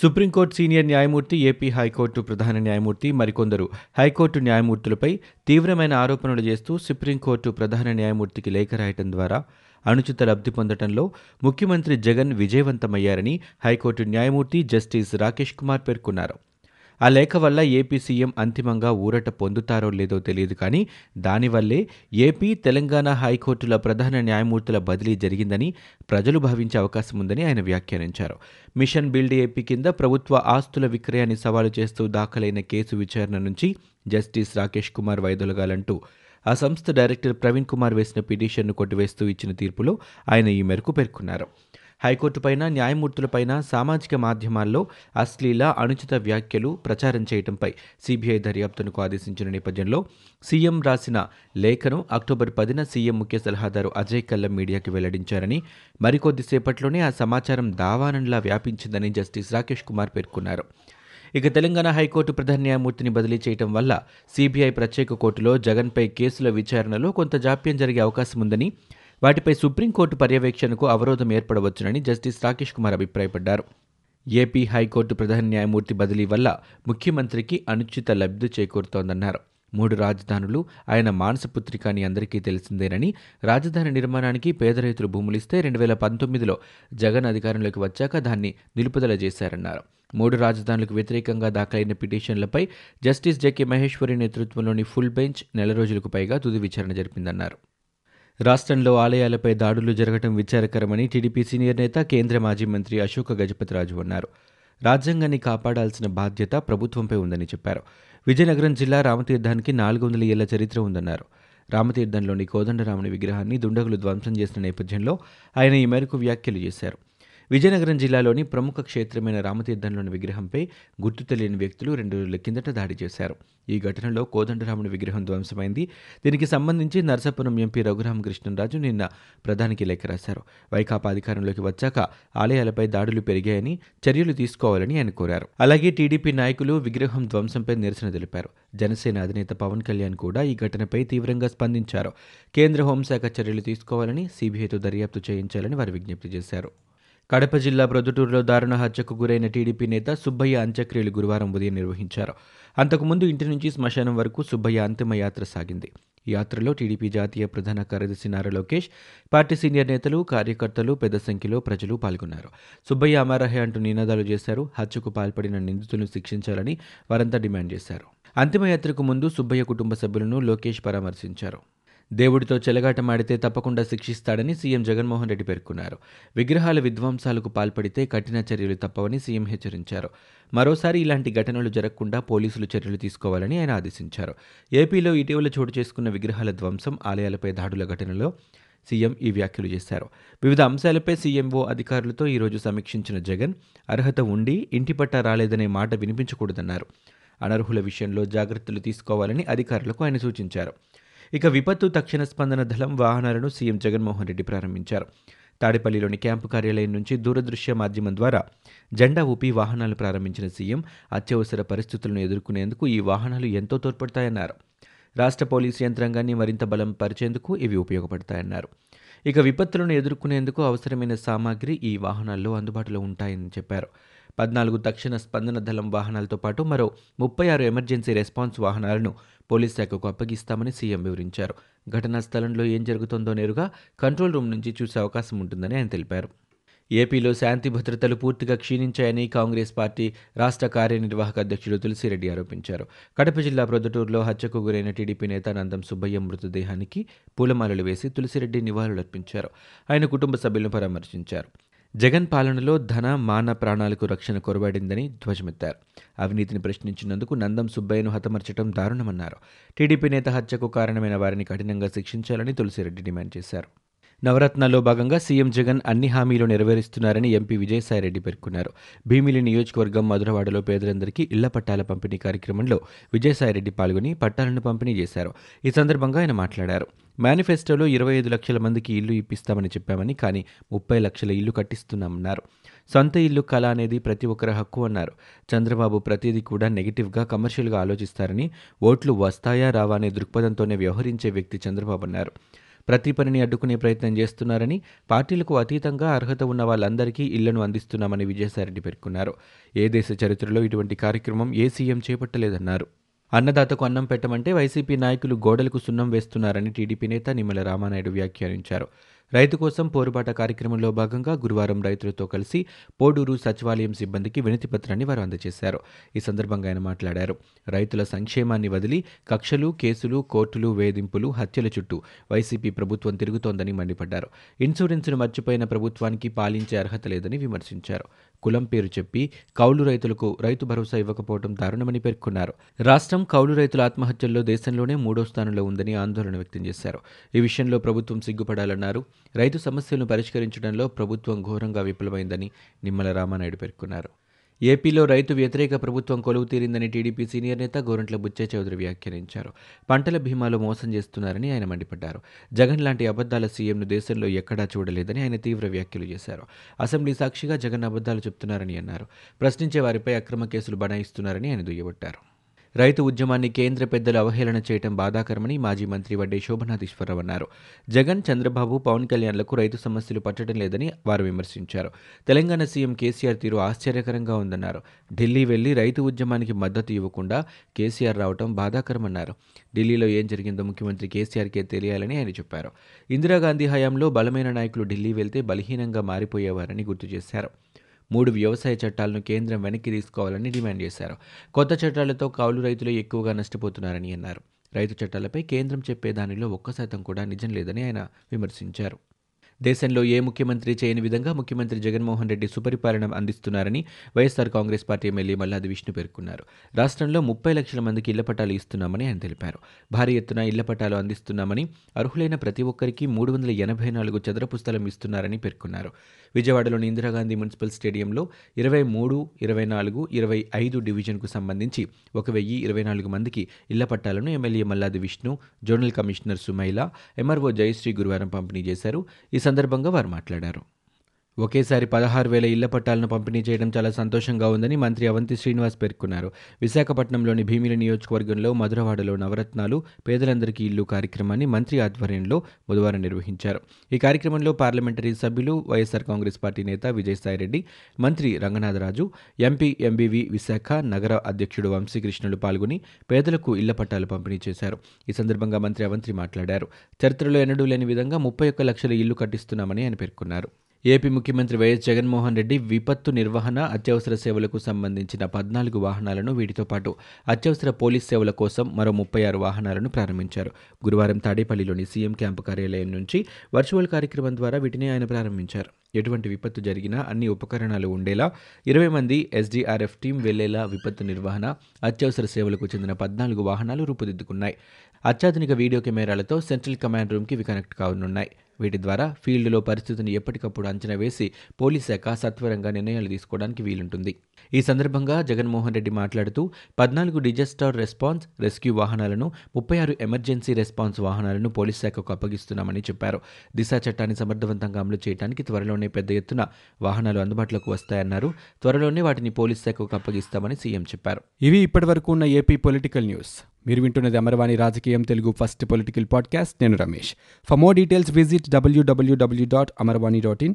Supreme court senior న్యాయమూర్తి AP high court ప్రధాన న్యాయమూర్తి మరికొందరు హైకోర్టు న్యాయమూర్తులపై తీవ్రమైన ఆరోపణలు చేస్తూ సుప్రీంకోర్టు ప్రధాన న్యాయమూర్తికి లేఖ రాయటం ద్వారా అనుచిత లబ్ధి పొందటంలో ముఖ్యమంత్రి జగన్ విజయవంతమయ్యారని హైకోర్టు న్యాయమూర్తి జస్టిస్ రాకేష్ కుమార్ పేర్కొన్నారు. ఆ లేఖ వల్ల ఏపీ సీఎం అంతిమంగా ఊరట పొందుతారో లేదో తెలియదు కానీ దానివల్లే ఏపీ తెలంగాణ హైకోర్టుల ప్రధాన న్యాయమూర్తుల బదిలీ జరిగిందని ప్రజలు భావించే అవకాశం ఉందని ఆయన వ్యాఖ్యానించారు. మిషన్ బిల్డ్ ఏపీ కింద ప్రభుత్వ ఆస్తుల విక్రయాన్ని సవాలు చేస్తూ దాఖలైన కేసు విచారణ నుంచి జస్టిస్ రాకేష్ కుమార్ వైదొలగాలంటూ ఆ సంస్థ డైరెక్టర్ ప్రవీణ్ కుమార్ వేసిన పిటిషన్ను కొట్టివేస్తూ ఇచ్చిన తీర్పులో ఆయన ఈ మేరకు పేర్కొన్నారు. హైకోర్టుపైన న్యాయమూర్తులపైన సామాజిక మాధ్యమాల్లో అశ్లీల అనుచిత వ్యాఖ్యలు ప్రచారం చేయడంపై సిబిఐ దర్యాప్తునకు ఆదేశించిన నేపథ్యంలో సీఎం రాసిన లేఖను అక్టోబర్ పదిన సీఎం ముఖ్య సలహాదారు అజయ్ కల్లం మీడియాకి వెల్లడించారని మరికొద్దిసేపట్లోనే ఆ సమాచారం దావానంలా వ్యాపించిందని జస్టిస్ రాకేష్ కుమార్ పేర్కొన్నారు. ఇక తెలంగాణ హైకోర్టు ప్రధాన న్యాయమూర్తిని బదిలీ చేయడం వల్ల సీబీఐ ప్రత్యేక కోర్టులో జగన్పై కేసుల విచారణలో కొంత జాప్యం జరిగే అవకాశం ఉందని వాటిపై సుప్రీంకోర్టు పర్యవేక్షణకు అవరోధం ఏర్పడవచ్చునని జస్టిస్ రాకేష్ కుమార్ అభిప్రాయపడ్డారు. ఏపీ హైకోర్టు ప్రధాన న్యాయమూర్తి బదిలీ వల్ల ముఖ్యమంత్రికి అనుచిత లబ్ధి చేకూరుతోందన్నారు. మూడు రాజధానులు ఆయన మానసపుత్రిక అని అందరికీ తెలిసిందేనని రాజధాని నిర్మాణానికి పేద రైతులు భూములిస్తే రెండు వేల పంతొమ్మిదిలో జగన్ అధికారంలోకి వచ్చాక దాన్ని నిలుపుదల చేశారన్నారు. మూడు రాజధానులకు వ్యతిరేకంగా దాఖలైన పిటిషన్లపై జస్టిస్ జెకే మహేశ్వరి నేతృత్వంలోని ఫుల్ బెంచ్ నెల రోజులకు పైగా తుది విచారణ జరిపిందన్నారు. రాష్ట్రంలో ఆలయాలపై దాడులు జరగడం విచారకరమని టీడీపీ సీనియర్ నేత కేంద్ర మాజీ మంత్రి అశోక గజపతిరాజు అన్నారు. రాజ్యాంగాన్ని కాపాడాల్సిన బాధ్యత ప్రభుత్వంపై ఉందని చెప్పారు. విజయనగరం జిల్లా రామతీర్థానికి నాలుగు వందల ఏళ్ళ చరిత్ర ఉందన్నారు. రామతీర్థంలోని కోదండరాముని విగ్రహాన్ని దుండగులు ధ్వంసం చేసిన నేపథ్యంలో ఆయన ఈ మేరకు వ్యాఖ్యలు చేశారు. విజయనగరం జిల్లాలోని ప్రముఖ క్షేత్రమైన రామతీర్థంలోని విగ్రహంపై గుర్తు తెలియని వ్యక్తులు రెండు రోజుల కిందట దాడి చేశారు. ఈ ఘటనలో కోదండరాముని విగ్రహం ధ్వంసమైంది. దీనికి సంబంధించి నరసాపురం ఎంపీ రఘురామకృష్ణరాజు నిన్న ప్రధానికి లేఖ రాశారు. వైకాపా అధికారంలోకి వచ్చాక ఆలయాలపై దాడులు పెరిగాయని చర్యలు తీసుకోవాలని ఆయన కోరారు. అలాగే టీడీపీ నాయకులు విగ్రహం ధ్వంసంపై నిరసన తెలిపారు. జనసేన అధినేత పవన్ కళ్యాణ్ కూడా ఈ ఘటనపై తీవ్రంగా స్పందించారు. కేంద్ర హోంశాఖ చర్యలు తీసుకోవాలని సీబీఐతో దర్యాప్తు చేయించాలని వారు విజ్ఞప్తి చేశారు. కడప జిల్లా ప్రొద్దుటూరులో దారుణ హత్యకు గురైన టీడీపీ నేత సుబ్బయ్య అంత్యక్రియలు గురువారం ఉదయం నిర్వహించారు. అంతకుముందు ఇంటి నుంచి శ్మశానం వరకు సుబ్బయ్య అంతిమయాత్ర సాగింది. ఈ యాత్రలో టీడీపీ జాతీయ ప్రధాన కార్యదర్శి నారా లోకేష్ పార్టీ సీనియర్ నేతలు కార్యకర్తలు పెద్ద సంఖ్యలో ప్రజలు పాల్గొన్నారు. సుబ్బయ్య అమరహే అంటూ నినాదాలు చేశారు. హత్యకు పాల్పడిన నిందితులను శిక్షించాలని వారంతా డిమాండ్ చేశారు. అంతిమయాత్రకు ముందు సుబ్బయ్య కుటుంబ సభ్యులను లోకేష్ పరామర్శించారు. దేవుడితో చెలగాటమాడితే తప్పకుండా శిక్షిస్తాడని సీఎం జగన్మోహన్ రెడ్డి పేర్కొన్నారు. విగ్రహాల విధ్వంసాలకు పాల్పడితే కఠిన చర్యలు తప్పవని సీఎం హెచ్చరించారు. మరోసారి ఇలాంటి ఘటనలు జరగకుండా పోలీసులు చర్యలు తీసుకోవాలని ఆయన ఆదేశించారు. ఏపీలో ఇటీవల చోటు చేసుకున్న విగ్రహాల ధ్వంసం ఆలయాలపై దాడుల ఘటనలో సీఎం ఈ వ్యాఖ్యలు చేశారు. వివిధ అంశాలపై సీఎంఓ అధికారులతో ఈరోజు సమీక్షించిన జగన్ అర్హత ఉండి ఇంటి పట్టా రాలేదనే మాట వినిపించకూడదన్నారు. అనర్హుల విషయంలో జాగ్రత్తలు తీసుకోవాలని అధికారులకు ఆయన సూచించారు. ఇక విపత్తు తక్షణ స్పందన దళం వాహనాలను సీఎం జగన్మోహన్ రెడ్డి ప్రారంభించారు. తాడేపల్లిలోని క్యాంపు కార్యాలయం నుంచి దూరదృశ్య మాధ్యమం ద్వారా జెండా ఊపి వాహనాలు ప్రారంభించిన సీఎం అత్యవసర పరిస్థితులను ఎదుర్కొనేందుకు ఈ వాహనాలు ఎంతో తోడ్పడతాయన్నారు. రాష్ట్ర పోలీసు యంత్రాంగాన్ని మరింత బలం పరిచేందుకు ఇవి ఉపయోగపడతాయన్నారు. ఇక విపత్తులను ఎదుర్కొనేందుకు అవసరమైన సామాగ్రి ఈ వాహనాల్లో అందుబాటులో ఉంటాయని చెప్పారు. పద్నాలుగు తక్షణ స్పందన దళం వాహనాలతో పాటు మరో ముప్పై ఆరు ఎమర్జెన్సీ రెస్పాన్స్ వాహనాలను పోలీస్ శాఖకు అప్పగిస్తామని సీఎం వివరించారు. ఘటనా స్థలంలో ఏం జరుగుతుందో నేరుగా కంట్రోల్ రూమ్ నుంచి చూసే అవకాశం ఉంటుందని ఆయన తెలిపారు. ఏపీలో శాంతి భద్రతలు పూర్తిగా క్షీణించాయని కాంగ్రెస్ పార్టీ రాష్ట్ర కార్యనిర్వాహక అధ్యక్షుడు తులసిరెడ్డి ఆరోపించారు. కడప జిల్లా ప్రొద్దుటూరులో హత్యకు గురైన టీడీపీ నేత నందం సుబ్బయ్య మృతదేహానికి పూలమాలలు వేసి తులసిరెడ్డి నివాళులర్పించారు. ఆయన కుటుంబ సభ్యులను పరామర్శించారు. జగన్ పాలనలో ధన మాన ప్రాణాలకు రక్షణ కొరబడిందని ధ్వజమెత్తారు. అవినీతిని ప్రశ్నించినందుకు నందం సుబ్బయ్యను హతమర్చడం దారుణమన్నారు. టీడీపీ నేత హత్యకు కారణమైన వారిని కఠినంగా శిక్షించాలని తులసిరెడ్డి డిమాండ్ చేశారు. నవరత్నాల్లో భాగంగా సీఎం జగన్ అన్ని హామీలు నెరవేరుస్తున్నారని ఎంపీ విజయసాయిరెడ్డి పేర్కొన్నారు. భీమిలి నియోజకవర్గం మధురవాడలో పేదలందరికీ ఇళ్ళ పట్టాల పంపిణీ కార్యక్రమంలో విజయసాయిరెడ్డి పాల్గొని పట్టాలను పంపిణీ చేశారు. ఈ సందర్భంగా ఆయన మాట్లాడారు. మేనిఫెస్టోలో ఇరవై ఐదు లక్షల మందికి ఇల్లు ఇప్పిస్తామని చెప్పామని కానీ ముప్పై లక్షల ఇల్లు కట్టిస్తున్నామన్నారు. సొంత ఇల్లు కళ అనేది ప్రతి ఒక్కరి హక్కు అన్నారు. చంద్రబాబు ప్రతిదీ కూడా నెగిటివ్గా కమర్షియల్గా ఆలోచిస్తారని ఓట్లు వస్తాయా రావా అనే దృక్పథంతోనే వ్యవహరించే వ్యక్తి చంద్రబాబు అన్నారు. ప్రతి పనిని అడ్డుకునే ప్రయత్నం చేస్తున్నారని పార్టీలకు అతీతంగా అర్హత ఉన్న వాళ్ళందరికీ ఇళ్ళను అందిస్తున్నామని విజయసాయిరెడ్డి పేర్కొన్నారు. ఏ దేశ చరిత్రలో ఇటువంటి కార్యక్రమం ఏ సీఎం చేపట్టలేదన్నారు. అన్నదాతకు అన్నం పెట్టమంటే వైసీపీ నాయకులు గోడలకు సున్నం వేస్తున్నారని టీడీపీ నేత నిమ్మల రామానాయుడు వ్యాఖ్యానించారు. రైతు కోసం పోరుబాట కార్యక్రమంలో భాగంగా గురువారం రైతులతో కలిసి పోడూరు సచివాలయం సిబ్బందికి వినతి పత్రాన్ని వారు అందజేశారు. ఈ సందర్భంగా ఆయన మాట్లాడారు. రైతుల సంక్షేమాన్ని వదిలి కక్షలు కేసులు కోర్టులు వేధింపులు హత్యల చుట్టూ వైసీపీ ప్రభుత్వం తిరుగుతోందని మండిపడ్డారు. ఇన్సూరెన్స్ను మర్చిపోయిన ప్రభుత్వానికి పాలించే అర్హత లేదని విమర్శించారు. కులం పేరు చెప్పి కౌలు రైతులకు రైతు భరోసా ఇవ్వకపోవడం దారుణమని పేర్కొన్నారు. రాష్ట్రం కౌలు రైతుల ఆత్మహత్యల్లో దేశంలోనే మూడో స్థానంలో ఉందని ఆందోళన వ్యక్తం చేశారు. ఈ విషయంలో ప్రభుత్వం సిగ్గుపడాలన్నారు. రైతు సమస్యలను పరిష్కరించడంలో ప్రభుత్వం ఘోరంగా విఫలమైందని నిమ్మల రామానాయుడు పేర్కొన్నారు. ఏపీలో రైతు వ్యతిరేక ప్రభుత్వం కొలువు తీరిందని టీడీపీ సీనియర్ నేత గోరంట్ల బుచ్చే చౌదరి వ్యాఖ్యానించారు. పంటల బీమాలో మోసం చేస్తున్నారని ఆయన మండిపడ్డారు. జగన్ లాంటి అబద్దాల సీఎంను దేశంలో ఎక్కడా చూడలేదని ఆయన తీవ్ర వ్యాఖ్యలు చేశారు. అసెంబ్లీ సాక్షిగా జగన్ అబద్దాలు చెప్తున్నారని అన్నారు. ప్రశ్నించే వారిపై అక్రమ కేసులు బనాయిస్తున్నారని ఆయన దుయ్యబట్టారు. రైతు ఉద్యమాన్ని కేంద్ర పెద్దలు అవహేళన చేయడం బాధాకరమని మాజీ మంత్రి వడ్డే శోభనాథీశ్వరరావు అన్నారు. జగన్ చంద్రబాబు పవన్ కళ్యాణ్లకు రైతు సమస్యలు పట్టడం లేదని వారు విమర్శించారు. తెలంగాణ సీఎం కేసీఆర్ తీరు ఆశ్చర్యకరంగా ఉందన్నారు. ఢిల్లీ వెళ్ళి రైతు ఉద్యమానికి మద్దతు ఇవ్వకుండా కేసీఆర్ రావడం బాధాకరమన్నారు. ఢిల్లీలో ఏం జరిగిందో ముఖ్యమంత్రి కేసీఆర్కే తెలియాలని ఆయన చెప్పారు. ఇందిరాగాంధీ హయాంలో బలమైన నాయకులు ఢిల్లీ వెళ్తే బలహీనంగా మారిపోయేవారని గుర్తు చేశారు. మూడు వ్యవసాయ చట్టాలను కేంద్రం వెనక్కి తీసుకోవాలని డిమాండ్ చేశారు. కొత్త చట్టాలతో కౌలు రైతులు ఎక్కువగా నష్టపోతున్నారని అన్నారు. రైతు చట్టాలపై కేంద్రం చెప్పే దానిలో ఒక్క శాతం కూడా నిజం లేదని ఆయన విమర్శించారు. దేశంలో ఏ ముఖ్యమంత్రి చేయని విధంగా ముఖ్యమంత్రి జగన్మోహన్ రెడ్డి సుపరిపాలన అందిస్తున్నారని YSR Congress party MLA Malladi Vishnu పేర్కొన్నారు. రాష్ట్రంలో ముప్పై లక్షల మందికి ఇళ్ళ పట్టాలు ఇస్తున్నామని ఆయన తెలిపారు. భారీ ఎత్తున ఇళ్ళ పట్టాలు అందిస్తున్నామని అర్హులైన ప్రతి ఒక్కరికి మూడు వందల ఎనభై నాలుగు చదరపు స్థలం ఇస్తున్నారని పేర్కొన్నారు. విజయవాడలోని ఇందిరాగాంధీ మున్సిపల్ స్టేడియంలో ఇరవై మూడు ఇరవై నాలుగు ఇరవై ఐదు డివిజన్కు సంబంధించి ఒక వెయ్యి ఇరవై నాలుగు మందికి ఇళ్ళ పట్టాలను MLA Malladi Vishnu zonal commissioner Sumaila MRO Jayashree గురువారం పంపిణీ చేశారు. ఈ సందర్భంగా వారు మాట్లాడారు. ఒకేసారి పదహారు వేల ఇళ్ళ పట్టాలను పంపిణీ చేయడం చాలా సంతోషంగా ఉందని మంత్రి అవంతి శ్రీనివాస్ పేర్కొన్నారు. విశాఖపట్నంలోని భీమిలి నియోజకవర్గంలో మధురవాడలో నవరత్నాలు పేదలందరికీ ఇల్లు కార్యక్రమాన్ని మంత్రి ఆధ్వర్యంలో బుధవారం నిర్వహించారు. ఈ కార్యక్రమంలో పార్లమెంటరీ సభ్యులు వైఎస్సార్ కాంగ్రెస్ పార్టీ నేత విజయసాయిరెడ్డి మంత్రి రంగనాథరాజు ఎంపీ ఎంబీవి విశాఖ నగర అధ్యక్షుడు వంశీకృష్ణులు పాల్గొని పేదలకు ఇళ్ళ పట్టాలు పంపిణీ చేశారు. ఈ సందర్భంగా మంత్రి అవంతి మాట్లాడారు. చరిత్రలో ఎన్నడూ లేని విధంగా ముప్పై ఒక్క లక్షల ఇల్లు కట్టిస్తున్నామని ఆయన పేర్కొన్నారు. ఏపీ ముఖ్యమంత్రి వైఎస్ జగన్మోహన్ రెడ్డి విపత్తు నిర్వహణ అత్యవసర సేవలకు సంబంధించిన పద్నాలుగు వాహనాలను వీటితో పాటు అత్యవసర పోలీస్ సేవల కోసం మరో ముప్పై ఆరు వాహనాలను ప్రారంభించారు. గురువారం తాడేపల్లిలోని సీఎం క్యాంపు కార్యాలయం నుంచి వర్చువల్ కార్యక్రమం ద్వారా వీటిని ఆయన ప్రారంభించారు. ఎటువంటి విపత్తు జరిగినా అన్ని ఉపకరణాలు ఉండేలా ఇరవై మంది ఎస్డీఆర్ఎఫ్ టీం వెళ్ళేలా విపత్తు నిర్వహణ అత్యవసర సేవలకు చెందిన పద్నాలుగు వాహనాలు రూపుదిద్దుకున్నాయి. అత్యాధునిక వీడియో కెమెరాలతో సెంట్రల్ కమాండ్ రూమ్కి ఇవి కనెక్ట్ కానున్నాయి. వీటి ద్వారా ఫీల్డ్లో పరిస్థితిని ఎప్పటికప్పుడు అంచనా వేసి పోలీస్ శాఖ సత్వరంగా నిర్ణయాలు తీసుకోవడానికి వీలుంటుంది. ఈ సందర్భంగా జగన్మోహన్ రెడ్డి మాట్లాడుతూ పద్నాలుగు డిజాస్టర్ రెస్పాన్స్ రెస్క్యూ వాహనాలను ముప్పై ఆరు ఎమర్జెన్సీ రెస్పాన్స్ వాహనాలను పోలీస్ శాఖకు అప్పగిస్తున్నామని చెప్పారు. దిశ చట్టాన్ని సమర్థవంతంగా అమలు చేయడానికి త్వరలోనే పెద్ద ఎత్తున వాహనాలు అందుబాటులోకి వస్తాయన్నారు. త్వరలోనే వాటిని పోలీస్ శాఖకు అప్పగిస్తామని సీఎం చెప్పారు. ఇవి ఇప్పటివరకు ఉన్న ఏపీ పొలిటికల్ న్యూస్. మీరు వింటున్నది అమరవాణి రాజకీయం తెలుగు ఫస్ట్ పొలిటికల్ పాడ్కాస్ట్. నేను Ramesh. For more details visit W W W dot Amarvani dot in.